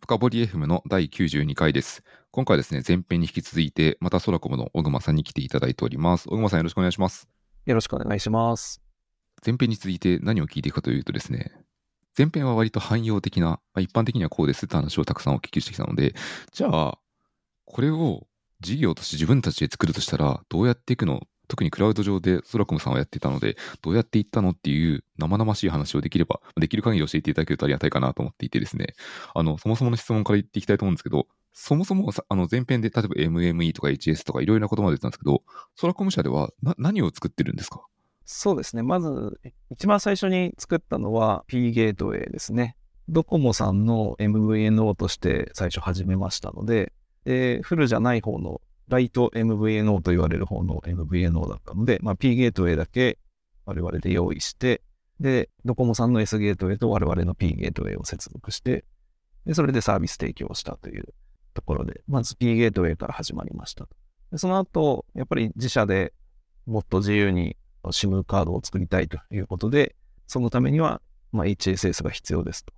深掘り FM の第92回です。今回はですね、前編に引き続いて、またソラコムの小熊さんに来ていただいております。小熊さんよろしくお願いします。よろしくお願いします。前編に続いて何を聞いていくかというとですね、前編は割と汎用的な、まあ一般的にはこうですって話をたくさんお聞きしてきたので、じゃあ、これを事業として自分たちで作るとしたら、どうやっていくの特にクラウド上でソラコムさんはやっていたので、どうやっていったのっていう生々しい話をできれば、できる限り教えていただけるとありがたいかなと思っていてですね、あの、そもそもの質問から言っていきたいと思うんですけど、そもそもあの前編で例えば MME とか HS とかいろいろなことまで言ったんですけど、ソラコム社ではな何を作ってるんですか？そうですね。まず、一番最初に作ったのは P ゲートウェイですね。ドコモさんの MVNO として最初始めましたので、で、フルじゃない方のライト MVNO と言われる方の MVNO だったので、まあ、P ゲートウェイだけ我々で用意して、で、ドコモさんの S ゲートウェイと我々の P ゲートウェイを接続して、で、それでサービス提供したというところで、まず P ゲートウェイから始まりましたと。でその後、やっぱり自社でもっと自由に SIM カードを作りたいということで、そのためには、まあ、HSS が必要ですと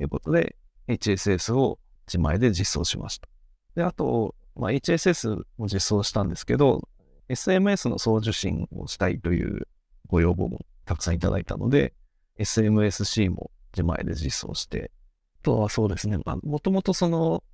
いうことで、HSS を自前で実装しました。で、あと、まあ、HSS も実装したんですけど、SMS の送受信をしたいというご要望もたくさんいただいたので、SMSC も自前で実装して、あとはそうですね、もともとその、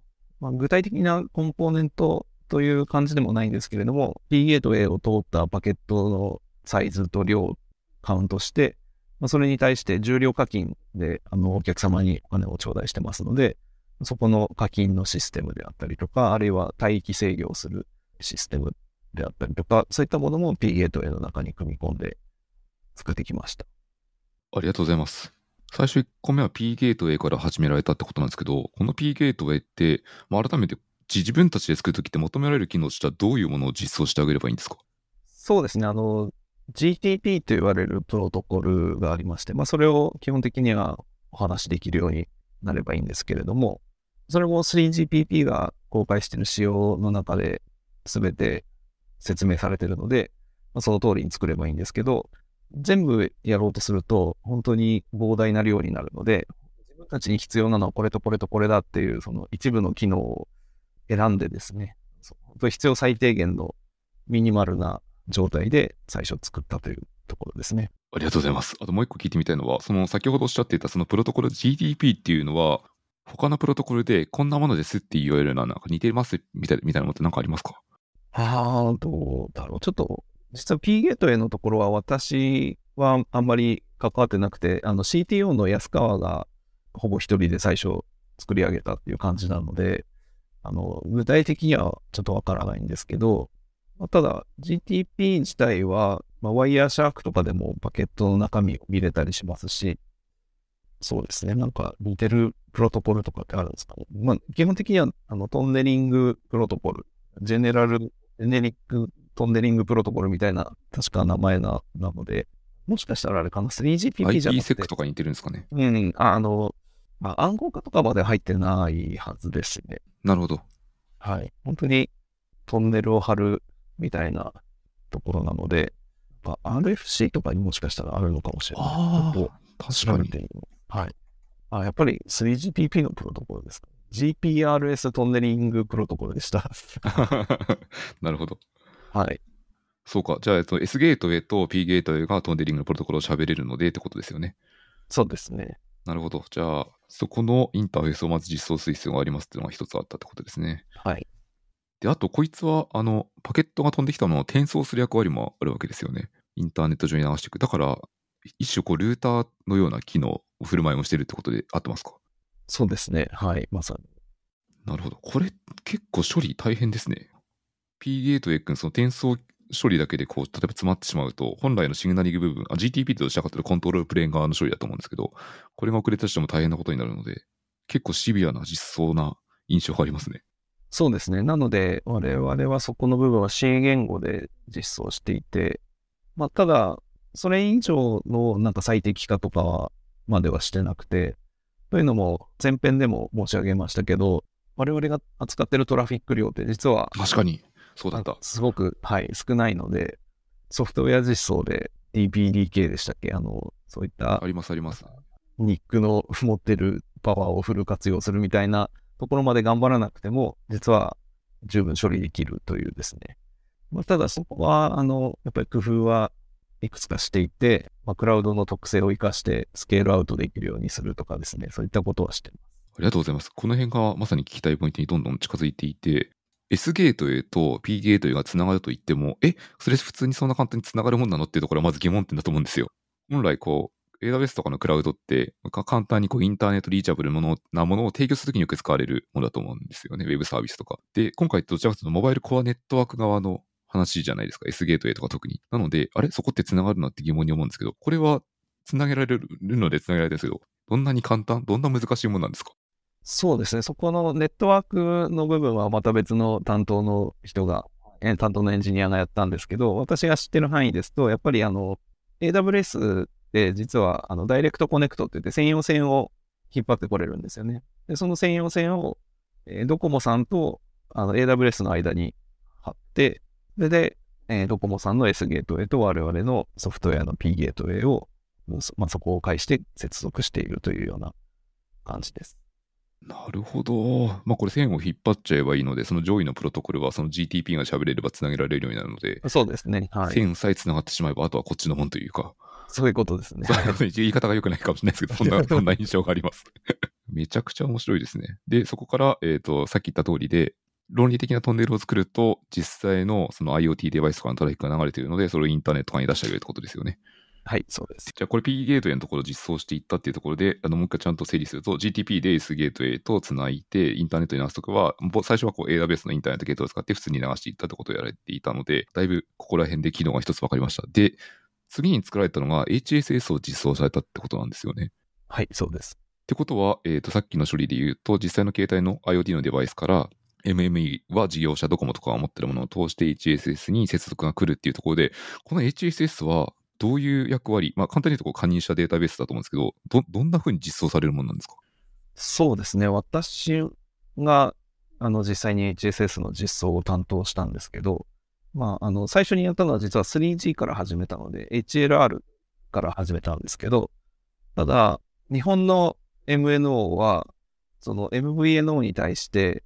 まあ、具体的なコンポーネントという感じでもないんですけれども、P ゲート A を通ったパケットのサイズと量をカウントして、まあ、それに対して重量課金であのお客様にお金を頂戴してますので、そこの課金のシステムであったりとか、あるいは帯域制御をするシステムであったりとか、そういったものも P ゲート A の中に組み込んで作ってきました。ありがとうございます。最初1個目は P ゲートウェイから始められたってことなんですけど、この P ゲートウェイって、まあ、改めて自分たちで作るときって求められる機能としてはどういうものを実装してあげればいいんですか？そうですね。あの、GTP と言われるプロトコルがありまして、まあ、それを基本的にはお話しできるようになればいいんですけれども、それも 3GPP が公開している仕様の中で全て説明されているので、まあ、その通りに作ればいいんですけど、全部やろうとすると本当に膨大な量になるので、自分たちに必要なのはこれとこれとこれだっていうその一部の機能を選んでですね、本当必要最低限のミニマルな状態で最初作ったというところですね。ありがとうございます。あともう一個聞いてみたいのは、その先ほどおっしゃっていたそのプロトコル GTP っていうのは、他のプロトコルでこんなものですって言われるような、なんか似てますみたいみたいなのって何かありますか？ああ、どうだろう。ちょっと、実は P ゲートへのところは私はあんまり関わってなくて、あの CTO の安川がほぼ一人で最初作り上げたっていう感じなので、あの、具体的にはちょっとわからないんですけど、まあただ GTP 自体は、まあ、ワイヤーシャークとかでもパケットの中身を見れたりしますし、そうですね。なんか似てるプロトコルとかってあるんですかね。まあ、基本的にはあのトンネリングプロトコル、ジェネラル、ジェネリックトンネリングプロトコルみたいな、確か名前ななので、もしかしたらあれかな、3GPP じゃなくて ?IPsec とか似てるんですかねうん、ああの、まあ、暗号化とかまで入ってないはずですね。なるほど。はい。本当にトンネルを張るみたいなところなので、まあ、RFC とかにもしかしたらあるのかもしれない。あーちょっと確調べてみますはい。あ、やっぱり 3GPP のプロトコルですか？GPRS トンネリングプロトコルでした。なるほど。はい。そうか。じゃあ、えっと、S ゲートウェイと P ゲートウェイがトンネリングのプロトコルを喋れるのでってことですよね。そうですね。なるほど。じゃあ、そこのインターフェースをまず実装する必要がありますっていうのが一つあったってことですね。はい。で、あと、こいつは、あの、パケットが飛んできたのを転送する役割もあるわけですよね。インターネット上に流していく。だから、一種、こう、ルーターのような機能、振る舞いもしてるってことで合ってますか？そうですね。はい。まさに。なるほど。これ、結構処理大変ですね。P ゲートウェイ君、その転送処理だけで、こう、例えば詰まってしまうと、本来のシグナリング部分、あ GTP としなかったらコントロールプレーン側の処理だと思うんですけど、これが遅れたとしても大変なことになるので、結構シビアな実装な印象がありますね。そうですね。なので、我々はそこの部分は C 言語で実装していて、まあ、ただ、それ以上のなんか最適化とかは、まではしてなくて、というのも前編でも申し上げましたけど、我々が扱ってるトラフィック量って実は、確かに、そうだった。すごく、はい、少ないので、ソフトウェア実装で DPDK でしたっけ？あの、そういったあります、あります。ニックの持ってるパワーをフル活用するみたいなところまで頑張らなくても、実は十分処理できるというですね。まあ、ただそこは、あの、やっぱり工夫はいくつかしていて、まあ、クラウドの特性を活かしてスケールアウトできるようにするとかですね、そういったことはしています。ありがとうございます。この辺がまさに聞きたいポイントにどんどん近づいていて、S ゲートウェイと P ゲートウェイがつながると言っても、え、それ普通にそんな簡単につながるもんなの？っていうところはまず疑問点だと思うんですよ。本来こ AWS とかのクラウドって簡単にこうインターネットリーチャブルものなものを提供するときによく使われるものだと思うんですよね。ウェブサービスとか。で、今回どちらかというとモバイルコアネットワーク側の話じゃないですか。S ゲートウェイとか特に。なので、あれ？そこってつながるのって疑問に思うんですけど、これはつなげられるのでつなげられるんですけど、どんなに簡単？どんな難しいものなんですか？そうですね。そこのネットワークの部分はまた別の担当の人が、担当のエンジニアがやったんですけど、私が知ってる範囲ですと、やっぱりあの、AWS 実はあのダイレクトコネクトって言って専用線を引っ張ってこれるんですよね。で、その専用線を、えー、ドコモさんとあの AWS の間に貼って、で、で、えー、ドコモさんの S ゲートウェイと我々のソフトウェアの P ゲートウェイを、まあ、そこを介して接続しているというような感じです。なるほど。まあこれ線を引っ張っちゃえばいいので、その上位のプロトコルはその GTP が喋れれば繋げられるようになるので、そうですね。はい。線さえ繋がってしまえば、あとはこっちのもんというか。そういうことですね。言い方が良くないかもしれないですけど、そんな、そんな印象があります。めちゃくちゃ面白いですね。で、そこから、えっ、ー、と、さっき言った通りで、論理的なトンネルを作ると、実際のその IoT デバイスとかのトラフィックが流れているので、それをインターネット側に出してあげるってことですよね。はい、そうです。じゃあこれ P ゲートウェイのところを実装していったっていうところで、あのもう一回ちゃんと整理すると、GTP で S ゲートウェイとつないで、インターネットに流すときは、最初はこう AWS のインターネットゲートを使って普通に流していったってことをやられていたので、だいぶここら辺で機能が一つ分かりました。で、次に作られたのが HSS を実装されたってことなんですよね。はい、そうです。ってことは、えっ、ー、と、さっきの処理で言うと、実際の携帯の IoT のデバイスから、MME は事業者ドコモとかが持ってるものを通して HSS に接続が来るっていうところで、この HSS はどういう役割、まあ、簡単に言うとこう加入したデータベースだと思うんですけど、ど、どんなふうに実装されるものなんですか？そうですね。私が、あの、実際に HSS の実装を担当したんですけど、まあ、あの、最初にやったのは実は 3G から始めたので、HLR から始めたんですけど、ただ、日本の MNO は、その MVNO に対して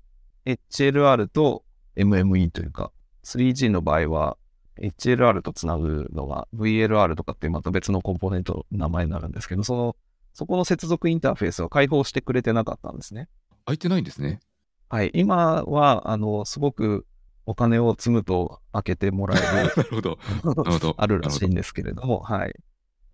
HLR と MME というか、3G の場合は HLR とつなぐのが VLR とかってまた別のコンポーネントの名前になるんですけど、その、そこの接続インターフェースを開放してくれてなかったんですね。開いてないんですね。はい。今は、あの、すごくお金を積むと開けてもらえる。なるほど。なるほど。あるらしいんですけれども、はい。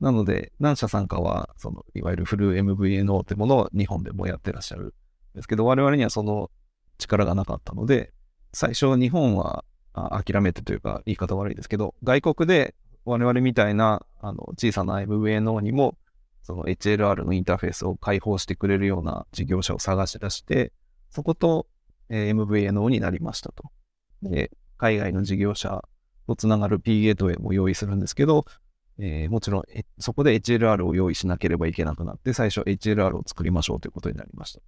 なので、何社さんかは、その、いわゆるフル MVNO ってものを日本でもやってらっしゃるんですけど、我々にはその力がなかったので、最初日本はあ諦めてというか言い方悪いですけど、外国で我々みたいなあの小さな MVNO にもその HLR のインターフェースを開放してくれるような事業者を探し出して、そこと、えー、MVNO になりましたと。で、海外の事業者とつながる P ゲートウェイも用意するんですけど、えー、もちろん、そこで HLR を用意しなければいけなくなって、最初 HLR を作りましょうということになりました。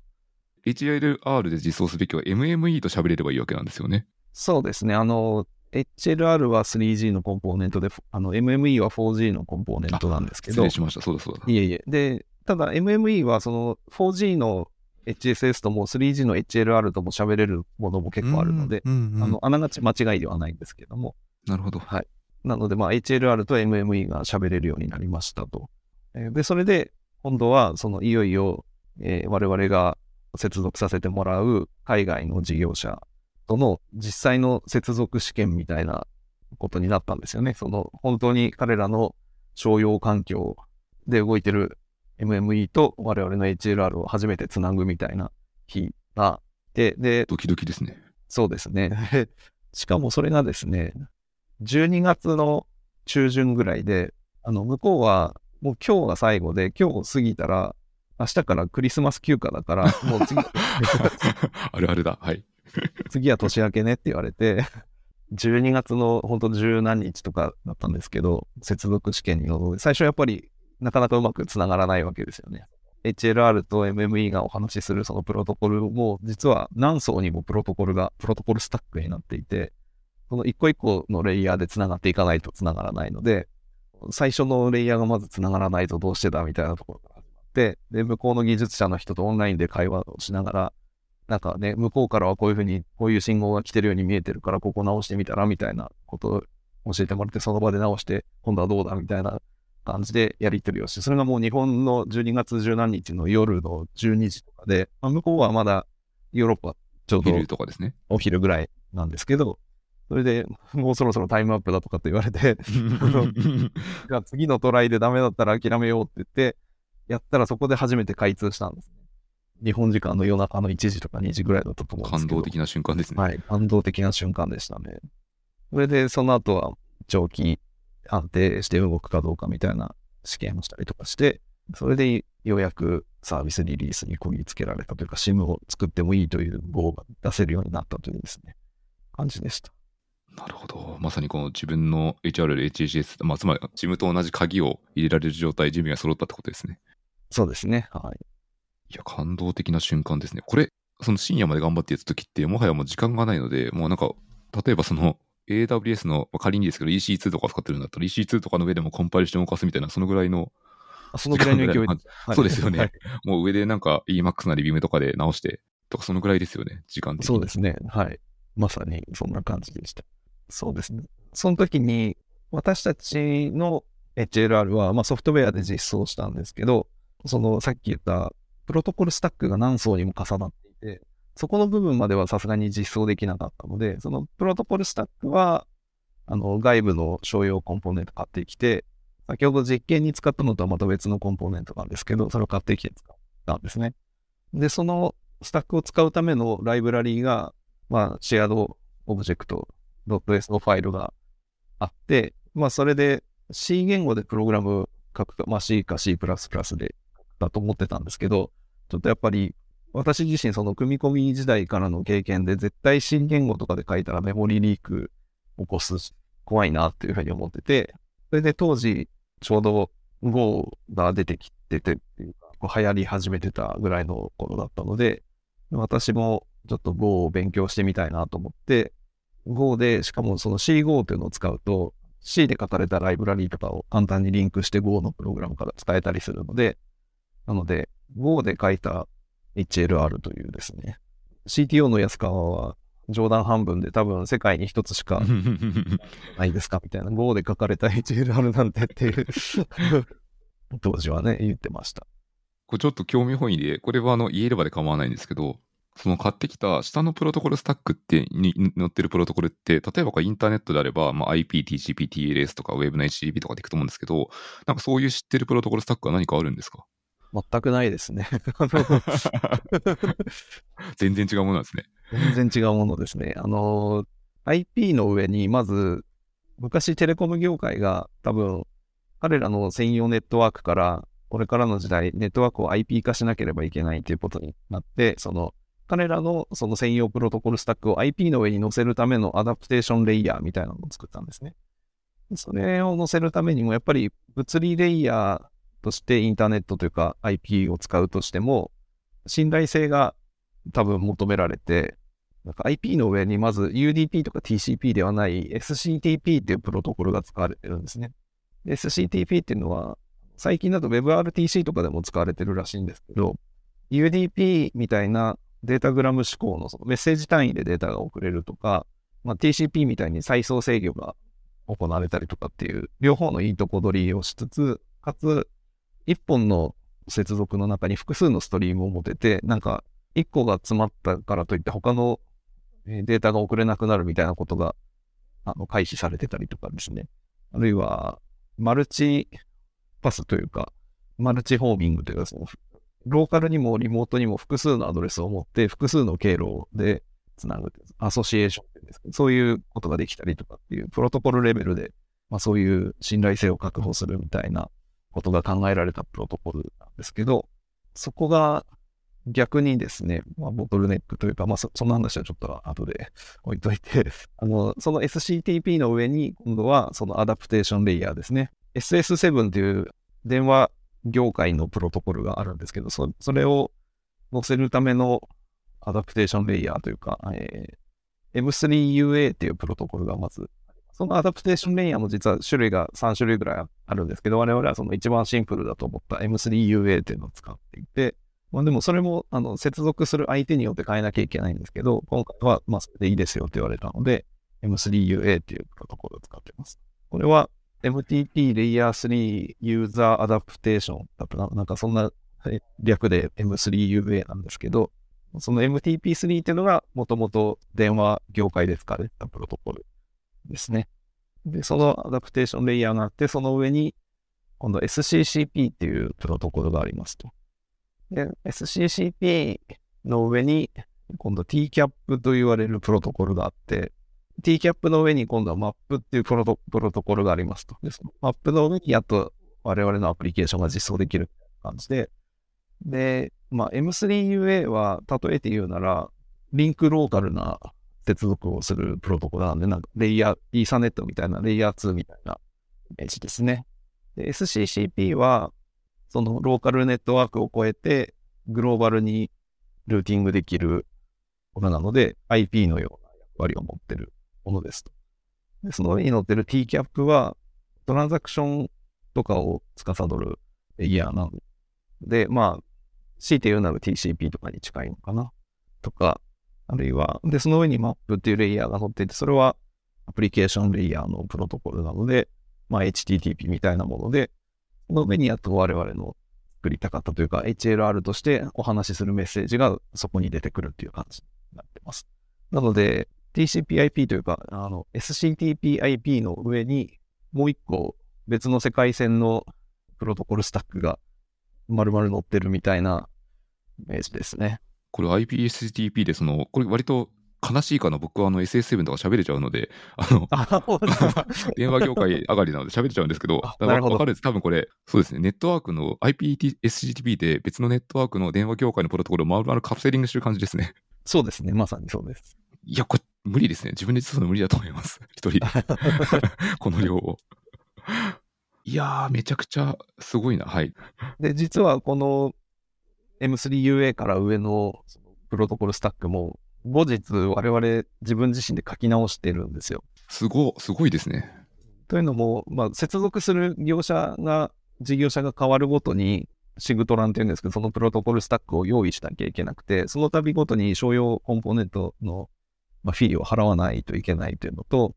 HLR で実装すべきは MME と喋れればいいわけなんですよね。そうですね。あの、HLR は 3G のコンポーネントで、あの、MME は 4G のコンポーネントなんですけど。失礼しました。そうだそうだ。いえいえ。で、ただ MME はその 4G の HSS とも 3G の HLR とも喋れるものも結構あるので、あの、あながち間違いではないんですけども。なるほど。はい。なので、まあ、HLR と MME が喋れるようになりましたと。で、それで、今度は、その、いよいよ、えー、我々が接続させてもらう海外の事業者との実際の接続試験みたいなことになったんですよね。その本当に彼らの商用環境で動いてる MME と我々の HLR を初めてつなぐみたいな日がで、で、ドキドキですね。そうですね。しかもそれがですね、12月の中旬ぐらいで、あの、向こうはもう今日が最後で、今日過ぎたら、明日からクリスマス休暇だから、もう次、あるあるだ。はい。次は年明けねって言われて、12月の本当十何日とかだったんですけど、接続試験に臨んで、最初やっぱりなかなかうまくつながらないわけですよね。HLR と MME がお話しするそのプロトコルも、実は何層にもプロトコルが、プロトコルスタックになっていて、その一個一個のレイヤーで繋がっていかないと繋がらないので、最初のレイヤーがまず繋がらないとどうしてだみたいなところから始まっ、で、向こうの技術者の人とオンラインで会話をしながら、なんかね、向こうからはこういうふうに、こういう信号が来てるように見えてるから、ここ直してみたら、みたいなことを教えてもらって、その場で直して、今度はどうだ、みたいな感じでやり取りをして、それがもう日本の12月十何日の夜の12時とかで、まあ、向こうはまだヨーロッパちょうど昼とかですね。お昼ぐらいなんですけど、それでもうそろそろタイムアップだとかって言われて じゃあ次のトライでダメだったら諦めようって言って、やったらそこで初めて開通したんですね。日本時間の夜中の1時とか2時ぐらいだったと思うんですけど。感動的な瞬間ですね。はい。感動的な瞬間でしたね。それで、その後は長期安定して動くかどうかみたいな試験をしたりとかして、それでようやくサービスリリースにこぎつけられたというか、SIM を作ってもいいという号が出せるようになったというですね、感じでした。なるほど。まさにこの自分の HRL、HHS、まあ、つまり SIM と同じ鍵を入れられる状態、準備が揃ったってことですね。そうですね。はい。いや、感動的な瞬間ですね。これ、その深夜まで頑張ってやった時って、もはやもう時間がないので、もうなんか、例えばその AWS の、仮にですけど EC2 とか使ってるんだったら EC2 とかの上でもコンパイルして動かすみたいな、そのぐらいの。そのぐらいの勢い、はい、そうですよね。はい、もう上でなんか EMAX なりビムとかで直してとか、そのぐらいですよね、時間的に。そうですね。はい。まさにそんな感じでした。そうですね。その時に、私たちの HLR は、まあ、ソフトウェアで実装したんですけど、そのさっき言ったプロトコルスタックが何層にも重なっていて、そこの部分まではさすがに実装できなかったので、そのプロトコルスタックは、あの、外部の商用コンポーネント買ってきて、先ほど実験に使ったのとはまた別のコンポーネントなんですけど、それを買ってきて使ったんですね。で、そのスタックを使うためのライブラリーが、まあ、シェアドオブジェクト .s のファイルがあって、まあ、それで C 言語でプログラム書くか、まあ、C か C++ でだと思ってたんですけど、ちょっとやっぱり私自身その組み込み時代からの経験で絶対新言語とかで書いたらメモリリーク起こす怖いなっていうふうに思ってて、それで当時ちょうど Go が出てきてて、流行り始めてたぐらいの頃だったので、私もちょっと Go を勉強してみたいなと思って、Go で、しかもその C5 っていうのを使うと、C で書かれたライブラリーとかを簡単にリンクして Go のプログラムから使えたりするので、なので、Go で書いた HLR というですね、CTO の安川は冗談半分で多分世界に一つしか ないですかみたいな。Go で書かれた HLR なんてっていう。当時はね、言ってました。これちょっと興味本位で、これはあの言えればで構わないんですけど、その買ってきた下のプロトコルスタックってに載ってるプロトコルって、例えばインターネットであれば、まあ、IP、TCP、TLS とか Web の HTTP とかでいくと思うんですけど、なんかそういう知ってるプロトコルスタックは何かあるんですか？全くないですね。全然違うものなんですね。全然違うものですね。あの、IP の上に、まず、昔テレコム業界が多分、彼らの専用ネットワークから、これからの時代、ネットワークを IP 化しなければいけないということになって、その、彼らのその専用プロトコルスタックを IP の上に載せるための adaptation layer みたいなのを作ったんですね。それを載せるためにも、やっぱり物理レイヤーとしてインターネットというか IP を使うとしても、信頼性が多分求められて、なんか IP の上にまず UDP とか TCP ではない SCTP っていうプロトコルが使われてるんですね。SCTP っていうのは、最近だと WebRTC とかでも使われてるらしいんですけど、UDP みたいなデータグラム指向のそのメッセージ単位でデータが送れるとか、まあ、TCP みたいに再送制御が行われたりとかっていう、両方のいいとこ取りをしつつ、かつ、一本の接続の中に複数のストリームを持てて、なんか、一個が詰まったからといって他のデータが送れなくなるみたいなことが、あの、回避されてたりとかですね。あるいは、マルチパスというか、 multihoming というか、その、ローカルにもリモートにも複数のアドレスを持って、複数の経路でつなぐ、 association っていうんですけど、そういうことができたりとかっていう、プロトコルレベルで、まあそういう信頼性を確保するみたいなことが考えられたプロトコルなんですけど、そこが逆にですね、まあ、ボトルネックというか、まあそ、その話はちょっと後で置いといて、あの、その SCTP の上に、今度はその adaptation layer ですね。SS7 という電話業界のプロトコルがあるんですけど、そそれを載せるための adaptation layer というか、えー、M3UA っていうプロトコルがまずその adaptation layer も実は種類が3種類ぐらいあるんですけど、我々はその一番シンプルだと思った M3UA っていうのを使っていて、まあでもそれも、あの、接続する相手によって変えなきゃいけないんですけど、今回は、まあそれでいいですよって言われたので、M3UA っていうプロトコルを使っています。これは MTP Layer 3 User Adaptation だとな、なんかそんな略で M3UA なんですけど、その MTP3 っていうのがもともと電話業界で使われたプロトコルですね。で、その Adaptation Layer があって、その上に今度 SCCP っていうプロトコルがありますと。で、SCCP の上に今度 TCAP と言われるプロトコルがあって、TCAP の上に今度は MAP っていうプロトプロトコルがありますと。で、その MAP の上にやっと我々のアプリケーションが実装できる感じで、で、まあ、M3UA は例えて言うなら、リンクローカルな接続をするプロトコルなんで、なんかレイヤー、イーサネットみたいな、レイヤー2みたいなイメージですね。SCCP は、そのローカルネットワークを超えて、グローバルにルーティングできるものなので、IP のような役割を持ってるものですと。でその上に載ってる TCAP は、トランザクションとかを司るレイヤーなので、まあ、強いて言うなら TCP とかに近いのかなとか、あるいは、で、その上に MAP っていうレイヤーが載っていて、それはアプリケーションレイヤーのプロトコルなので、まあ HTTP みたいなもので、その上にやっと我々の作りたかったというか、HLR としてお話しするメッセージがそこに出てくるっていう感じになってます。なので、TCPIP というか、あの、SCTPIP の上にもう一個別の世界線のプロトコルスタックが丸々載ってるみたいなイメージですね。これ IPSTP でその、これ割と悲しいかな、僕はあの SS7 とか喋れちゃうので、あの、電話業界上がりなので喋れちゃうんですけど、なるほど。わかるです。多分これ、そうですね、ネットワークの IPSTP で別のネットワークの電話業界のプロトコルを丸々カプセリングしてる感じですね。そうですね、まさにそうです。いや、これ無理ですね。自分で実装するの無理だと思います。一人で。この量を。いやー、めちゃくちゃすごいな。はい。で、実はこの M3UA から上のプロトコルスタックも、後日我々自分自身で書き直してるんですよ。すご、すごいですね。というのも、まあ、接続する業者が、事業者が変わるごとに、シグトランっていうんですけど、そのプロトコルスタックを用意しなきゃいけなくて、その度ごとに商用コンポーネントの、まあ、フィーを払わないといけないというのと、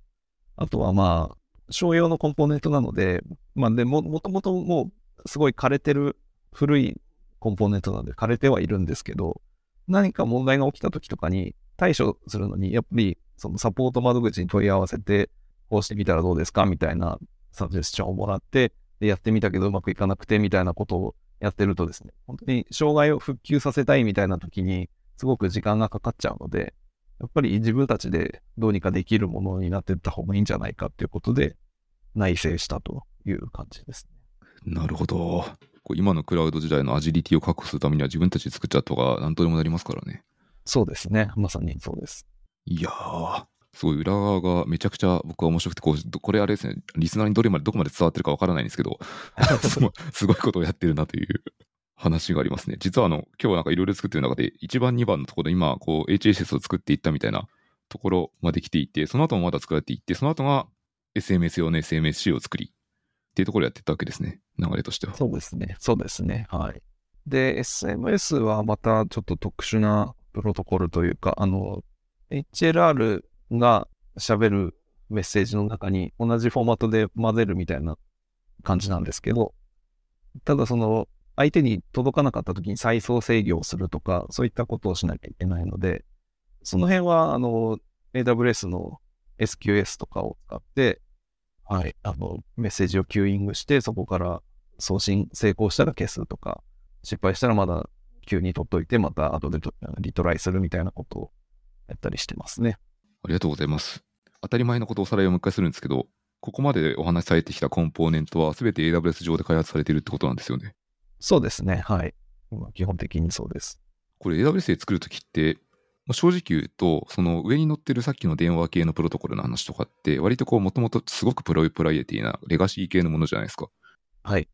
あとはまあ、商用のコンポーネントなので、まあでも、もともともうすごい枯れてる古いコンポーネントなので枯れてはいるんですけど、何か問題が起きた時とかに対処するのに、やっぱりそのサポート窓口に問い合わせて、こうしてみたらどうですか？みたいなサジェスチョンをもらって、で、やってみたけどうまくいかなくてみたいなことをやってるとですね、本当に障害を復旧させたいみたいな時に、すごく時間がかかっちゃうので、やっぱり自分たちでどうにかできるものになっていった方がいいんじゃないかっていうことで、内製したという感じですね。なるほど。今のクラウド時代のアジリティを確保するためには自分たちで作っちゃった方が何とでもなりますからね。そうですね。まさにそうです。いやー、すごい裏側がめちゃくちゃ僕は面白くて、こう、これあれですね、リスナーにどれまで、どこまで伝わってるかわからないんですけど、すごいことをやってるなという話がありますね。実はあの、今日なんかいろいろ作ってる中で、1番、2番のところで今、こう、HSS を作っていったみたいなところまで来ていて、その後もまだ作られていって、その後が SMS 用の SMSC を作り、っていうところをやってたわけですね。流れとしては。そうですね。そうですね。はい。で、SMS はまたちょっと特殊なプロトコルというか、あの、HLR が喋るメッセージの中に同じフォーマットで混ぜるみたいな感じなんですけど、ただその、相手に届かなかった時に再送制御をするとか、そういったことをしなきゃいけないので、その辺は、あの、AWS の SQS とかを使って、はい、あの、メッセージをキューイングして、そこから送信成功したら消すとか、失敗したらまだ急に取っといて、また後でリトライするみたいなことをやったりしてますね。ありがとうございます。当たり前のことをおさらいをもう一回するんですけど、ここまでお話しされてきたコンポーネントは全て AWS 上で開発されているってことなんですよね。そうですね。はい。基本的にそうです。これ AWS で作るときって、正直言うと、その上に載ってるさっきの電話系のプロトコルの話とかって、割とこう、もともとすごく proprietary なレガシー系のものじゃないですか。はい。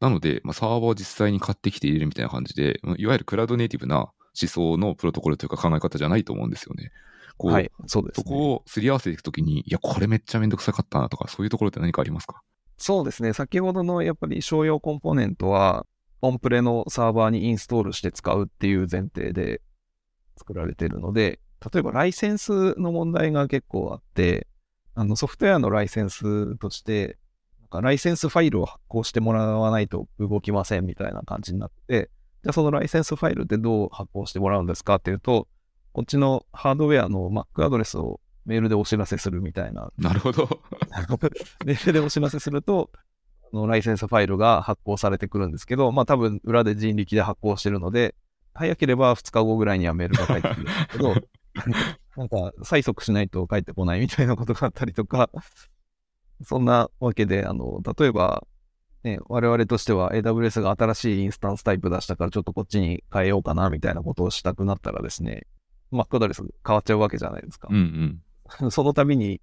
なので、まあ、サーバーを実際に買ってきて入れるみたいな感じで、いわゆる cloud native な思想のプロトコルというか考え方じゃないと思うんですよね。こう、はい、そうです、ね。そこをすり合わせていくときに、いや、これめっちゃめんどくさかったなとか、そういうところって何かありますか？そうですね。先ほどのやっぱり商用コンポーネントは、オンプレのサーバーにインストールして使うっていう前提で作られているので、例えばライセンスの問題が結構あって、あのソフトウェアのライセンスとして、なんかライセンスファイルを発行してもらわないと動きませんみたいな感じになって、じゃあそのライセンスファイルってどう発行してもらうんですかっていうと、こっちのハードウェアの Mac アドレスをメールでお知らせするみたいななるほど。メールでお知らせすると、あのライセンスファイルが発行されてくるんですけど、まあ多分裏で人力で発行してるので、早ければ2日後ぐらいにはメールが返ってくるんですけど、なんか催促しないと返ってこないみたいなことがあったりとか、そんなわけで、あの、例えば、ね、我々としては AWS が新しいインスタンスタイプ出したからちょっとこっちに変えようかなみたいなことをしたくなったらですね、Mac アドレス変わっちゃうわけじゃないですか。うんうん。その度に、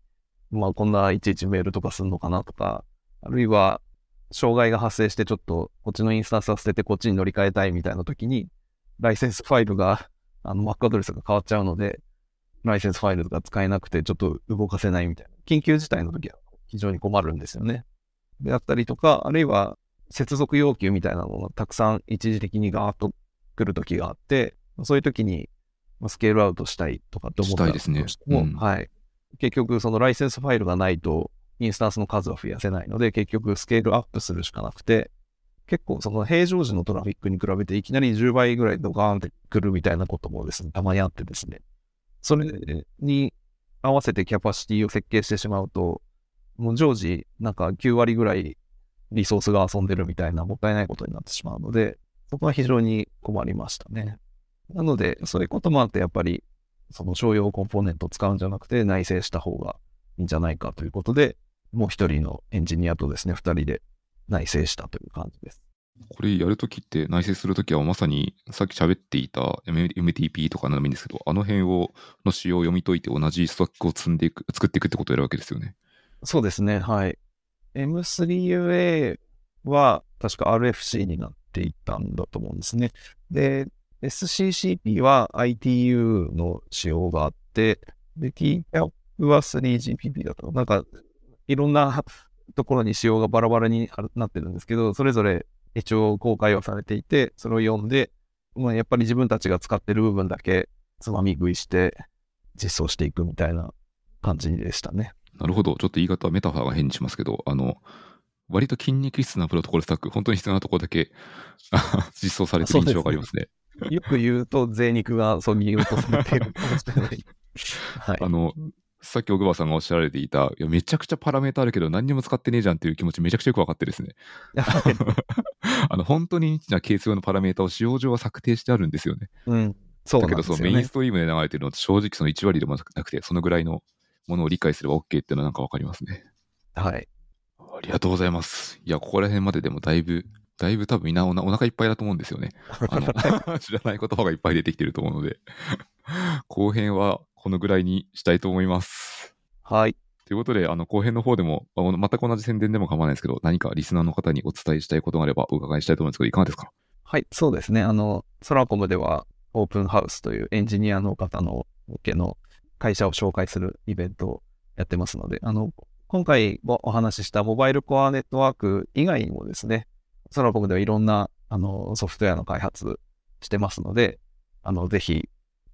まあこんないちいちメールとかすんのかなとか、あるいは、障害が発生してちょっとこっちのインスタンスは捨ててこっちに乗り換えたいみたいな時に、ライセンスファイルが、あの Mac アドレスが変わっちゃうので、ライセンスファイルが使えなくてちょっと動かせないみたいな。緊急事態の時は非常に困るんですよね。であったりとか、あるいは接続要求みたいなのがたくさん一時的にガーッと来る時があって、そういう時にまあスケールアウトしたいとかって思ったしたいですても、うんはい。結局、そのライセンスファイルがないと、インスタンスの数は増やせないので、結局スケールアップするしかなくて、結構その平常時のトラフィックに比べていきなり10倍ぐらいドカーンって来るみたいなこともですね、たまにあってですね。それに合わせてキャパシティを設計してしまうと、もう常時なんか9割ぐらいリソースが遊んでるみたいなもったいないことになってしまうので、そこは非常に困りましたね。なので、そういうこともあって、やっぱり、その商用コンポーネントを使うんじゃなくて内製した方がいいんじゃないかということで、もう一人のエンジニアとですね、二人で内製したという感じです。これやるときって、内製するときはまさにさっき喋っていた MTP とかなのもいいんですけど、あの辺を、の仕様を読み解いて同じストックを積んでいく、作っていくってことをやるわけですよね。そうですね、はい。M3UA は確か RFC になっていったんだと思うんですね。で、SCCP は ITU の仕様があって、で、TCAP は 3GPP だと。なんか、いろんなところに仕様がバラバラになってるんですけど、それぞれ一応公開はされていて、それを読んで、まあ、やっぱり自分たちが使ってる部分だけつまみ食いして実装していくみたいな感じでしたね。なるほど。ちょっと言い方はメタファーが変にしますけど、あの、割と筋肉質なプロトコルスタック、本当に必要なところだけ実装されてる印象がありますね。よく言うと、税肉がそぎ落とされているかもしれない。はい。あの、さっき小川さんがおっしゃられていた、いや、めちゃくちゃパラメータあるけど何にも使ってねえじゃんっていう気持ちめちゃくちゃよくわかってですね。あの、本当にニッチなケース用のパラメータを使用上は策定してあるんですよね。うん。そうだけど、なんですよね。そのメインストリームで流れてるのって正直その1割でもなくて、そのぐらいのものを理解すれば OK っていうのはなんかわかりますね。はい。ありがとうございます。いや、ここら辺まででもだいぶ、だいぶ多分みんなおなお腹いっぱいだと思うんですよね。あの 知らない言葉がいっぱい出てきてると思うので、後編はこのぐらいにしたいと思います。はい。ということで、あの後編の方でも、全く同じ宣伝でも構わないですけど、何かリスナーの方にお伝えしたいことがあればお伺いしたいと思うんですけど、いかがですか？はい。そうですね。あの、ソラコムでは、オープンハウスというエンジニアの方の向けの会社を紹介するイベントをやってますので、あの、今回お話ししたモバイルコアネットワーク以外にもですね、ソラコムではいろんなあのソフトウェアの開発してますので、あの、ぜひ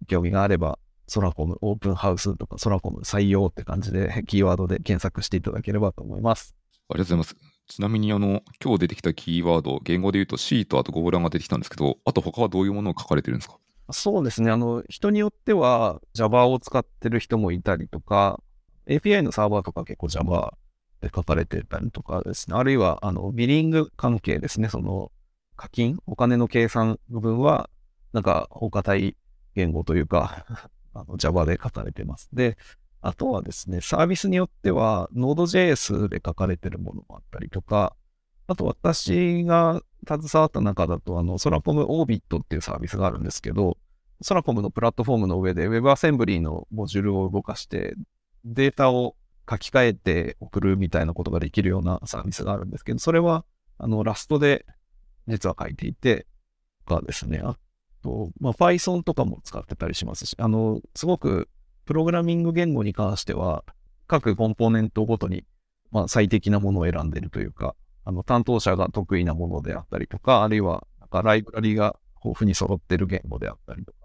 興味があれば、ソラコムオープンハウスとかソラコム採用って感じで キーワードで検索していただければと思います。ありがとうございます。ちなみに、あの、今日出てきたキーワード、言語で言うと C とあとゴーランが出てきたんですけど、あと他はどういうものを書かれてるんですか？そうですね。あの、人によっては Java を使ってる人もいたりとか、API のサーバーとか結構 Java で書かれてたりとかですね。あるいは、あの、ビリング関係ですね。その、課金、お金の計算部分は、なんか、他体言語というか、あの、Java で書かれてます。で、あとはですね、サービスによっては、Node.js で書かれてるものもあったりとか、あと私が携わった中だと、あの、ソラコムオービットっていうサービスがあるんですけど、ソラコムのプラットフォームの上で WebAssembly のモジュールを動かして、データを書き換えて送るみたいなことができるようなサービスがあるんですけど、それは、あの、ラストで実は書いていて、とかですね、あと、まあ、Python とかも使ってたりしますし、あの、すごくプログラミング言語に関しては、各コンポーネントごとに、まあ、最適なものを選んでるというか、あの、担当者が得意なものであったりとか、あるいは、なんかライブラリが豊富に揃ってる言語であったりとか、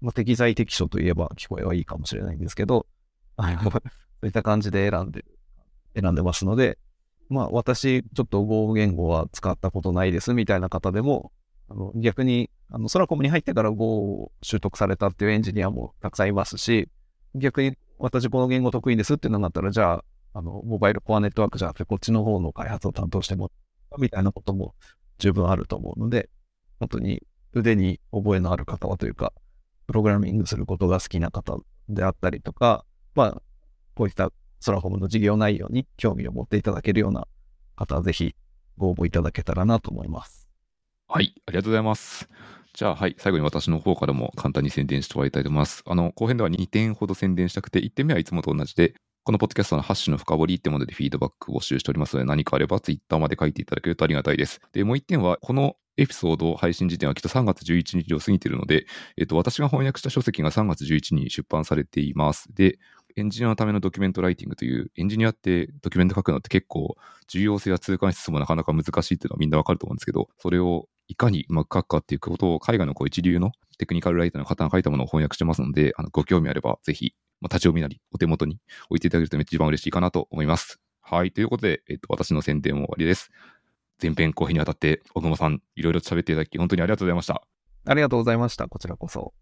まあ、適材適所といえば聞こえはいいかもしれないんですけど、あの そういった感じで選んで、選んでますので、まあ私、ちょっと Go 言語は使ったことないですみたいな方でも、あの逆に、あの、ソラコムに入ってから Go を習得されたっていうエンジニアもたくさんいますし、逆に私この言語得意ですっていうのがあったら、じゃあ、あの、モバイルコアネットワークじゃなくて、こっちの方の開発を担当してもみたいなことも十分あると思うので、本当に腕に覚えのある方はというか、プログラミングすることが好きな方であったりとか、まあ、こういったソラホムの事業内容に興味を持っていただけるような方はぜひご応募いただけたらなと思います。はい、ありがとうございます。じゃあ、はい、最後に私の方からも簡単に宣伝して終わりたいと思います。あの、後編では2点ほど宣伝したくて、1点目はいつもと同じで、このポッドキャストのハッシュの深掘りってものでフィードバック募集しておりますので、何かあればツイッターまで書いていただけるとありがたいです。で、もう1点は、このエピソード配信時点はきっと3月11日を過ぎているので、えっと、私が翻訳した書籍が3月11日に出版されています。で、エンジニアのためのドキュメントライティングという、エンジニアってドキュメント書くのって結構重要性や痛感しつつもなかなか難しいっていうのはみんなわかると思うんですけど、それをいかにうまく書くかっていうことを海外のこう一流のテクニカルライターの方が書いたものを翻訳してますので、あのご興味あればぜひ、まあ、立ち読みなりお手元に置いていただけると一番嬉しいかなと思います。はい。ということで、えっと、私の宣伝も終わりです。前編後編にわたって、小熊さん、いろいろ喋っていただき、本当にありがとうございました。ありがとうございました。こちらこそ。